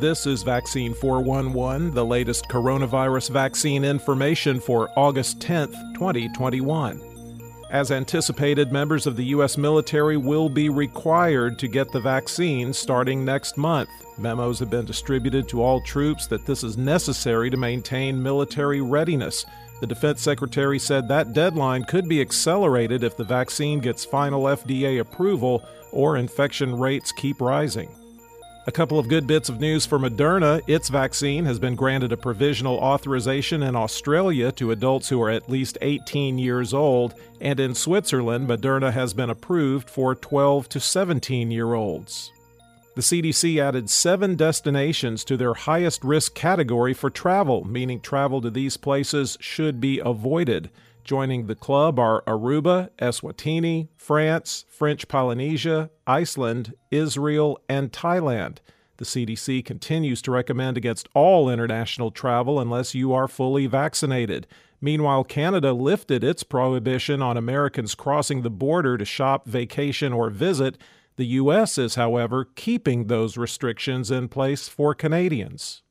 This is Vaccine 411, the latest coronavirus vaccine information for August 10th, 2021. As anticipated, members of the U.S. military will be required to get the vaccine starting next month. Memos have been distributed to all troops that this is necessary to maintain military readiness. The Defense Secretary said that deadline could be accelerated if the vaccine gets final FDA approval or infection rates keep rising. A couple of good bits of news for Moderna. Its vaccine has been granted a provisional authorization in Australia to adults who are at least 18 years old, and in Switzerland, Moderna has been approved for 12 to 17 year olds. The CDC added seven destinations to their highest risk category for travel, meaning travel to these places should be avoided. Joining the club are Aruba, Eswatini, France, French Polynesia, Iceland, Israel, and Thailand. The CDC continues to recommend against all international travel unless you are fully vaccinated. Meanwhile, Canada lifted its prohibition on Americans crossing the border to shop, vacation, or visit. The U.S. is, however, keeping those restrictions in place for Canadians.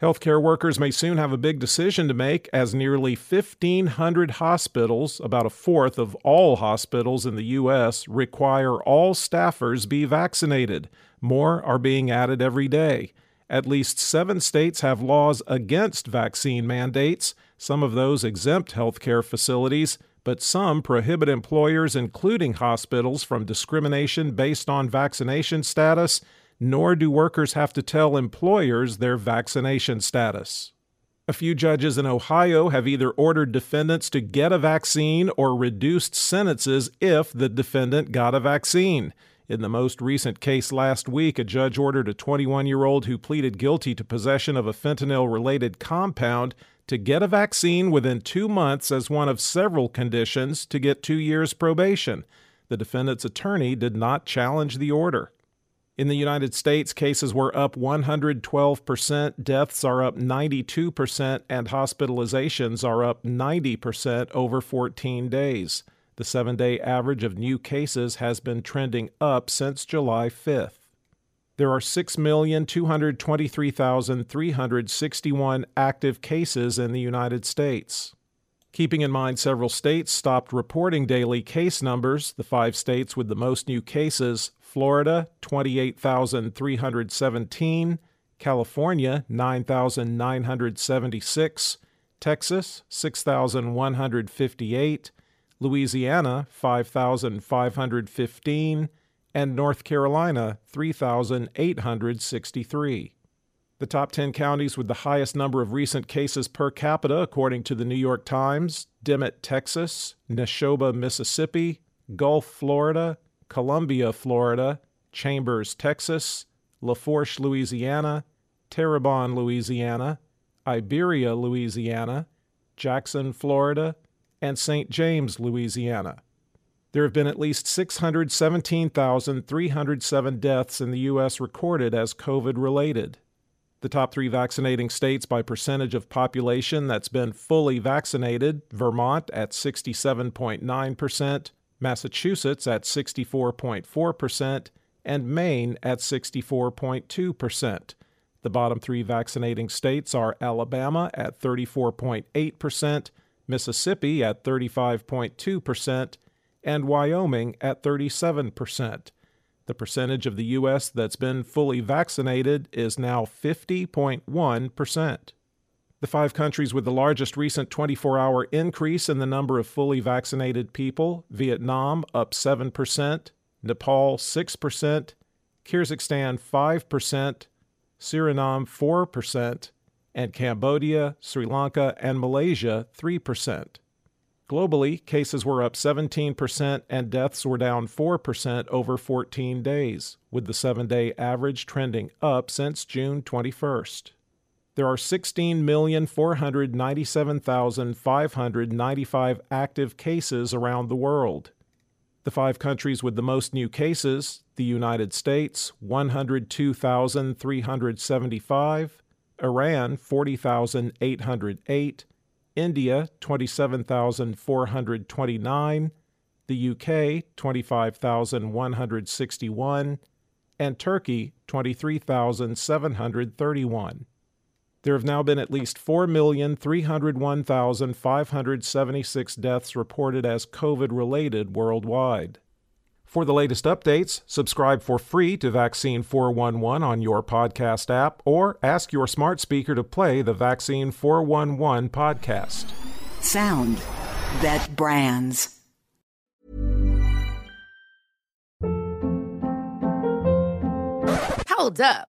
Healthcare workers may soon have a big decision to make as nearly 1,500 hospitals, about a fourth of all hospitals in the U.S., require all staffers be vaccinated. More are being added every day. At least seven states have laws against vaccine mandates. Some of those exempt healthcare facilities, but some prohibit employers, including hospitals, from discrimination based on vaccination status nor do workers have to tell employers their vaccination status. A few judges in Ohio have either ordered defendants to get a vaccine or reduced sentences if the defendant got a vaccine. In the most recent case last week, a judge ordered a 21 year old who pleaded guilty to possession of a fentanyl related compound to get a vaccine within two months as one of several conditions to get two years probation. The defendant's attorney did not challenge the order. In the United States, cases were up 112%, deaths are up 92%, and hospitalizations are up 90% over 14 days. The seven day average of new cases has been trending up since July 5th. There are 6,223,361 active cases in the United States. Keeping in mind several states stopped reporting daily case numbers, the five states with the most new cases Florida 28,317, California 9,976, Texas 6,158, Louisiana 5,515, and North Carolina 3,863. The top 10 counties with the highest number of recent cases per capita, according to the New York Times Dimmitt, Texas, Neshoba, Mississippi, Gulf, Florida, Columbia, Florida, Chambers, Texas, Lafourche, Louisiana, Terrebonne, Louisiana, Iberia, Louisiana, Jackson, Florida, and St. James, Louisiana. There have been at least 617,307 deaths in the U.S. recorded as COVID related. The top three vaccinating states by percentage of population that's been fully vaccinated Vermont at 67.9%, Massachusetts at 64.4%, and Maine at 64.2%. The bottom three vaccinating states are Alabama at 34.8%, Mississippi at 35.2%, and Wyoming at 37%. The percentage of the U.S. that's been fully vaccinated is now 50.1%. The five countries with the largest recent 24 hour increase in the number of fully vaccinated people Vietnam up 7%, Nepal 6%, Kyrgyzstan 5%, Suriname 4%, and Cambodia, Sri Lanka, and Malaysia 3%. Globally, cases were up 17% and deaths were down 4% over 14 days, with the seven day average trending up since June 21st. There are 16,497,595 active cases around the world. The five countries with the most new cases the United States, 102,375, Iran, 40,808, India 27,429, the UK 25,161, and Turkey 23,731. There have now been at least 4,301,576 deaths reported as COVID related worldwide. For the latest updates, subscribe for free to Vaccine 411 on your podcast app or ask your smart speaker to play the Vaccine 411 podcast. Sound that brands. Hold up.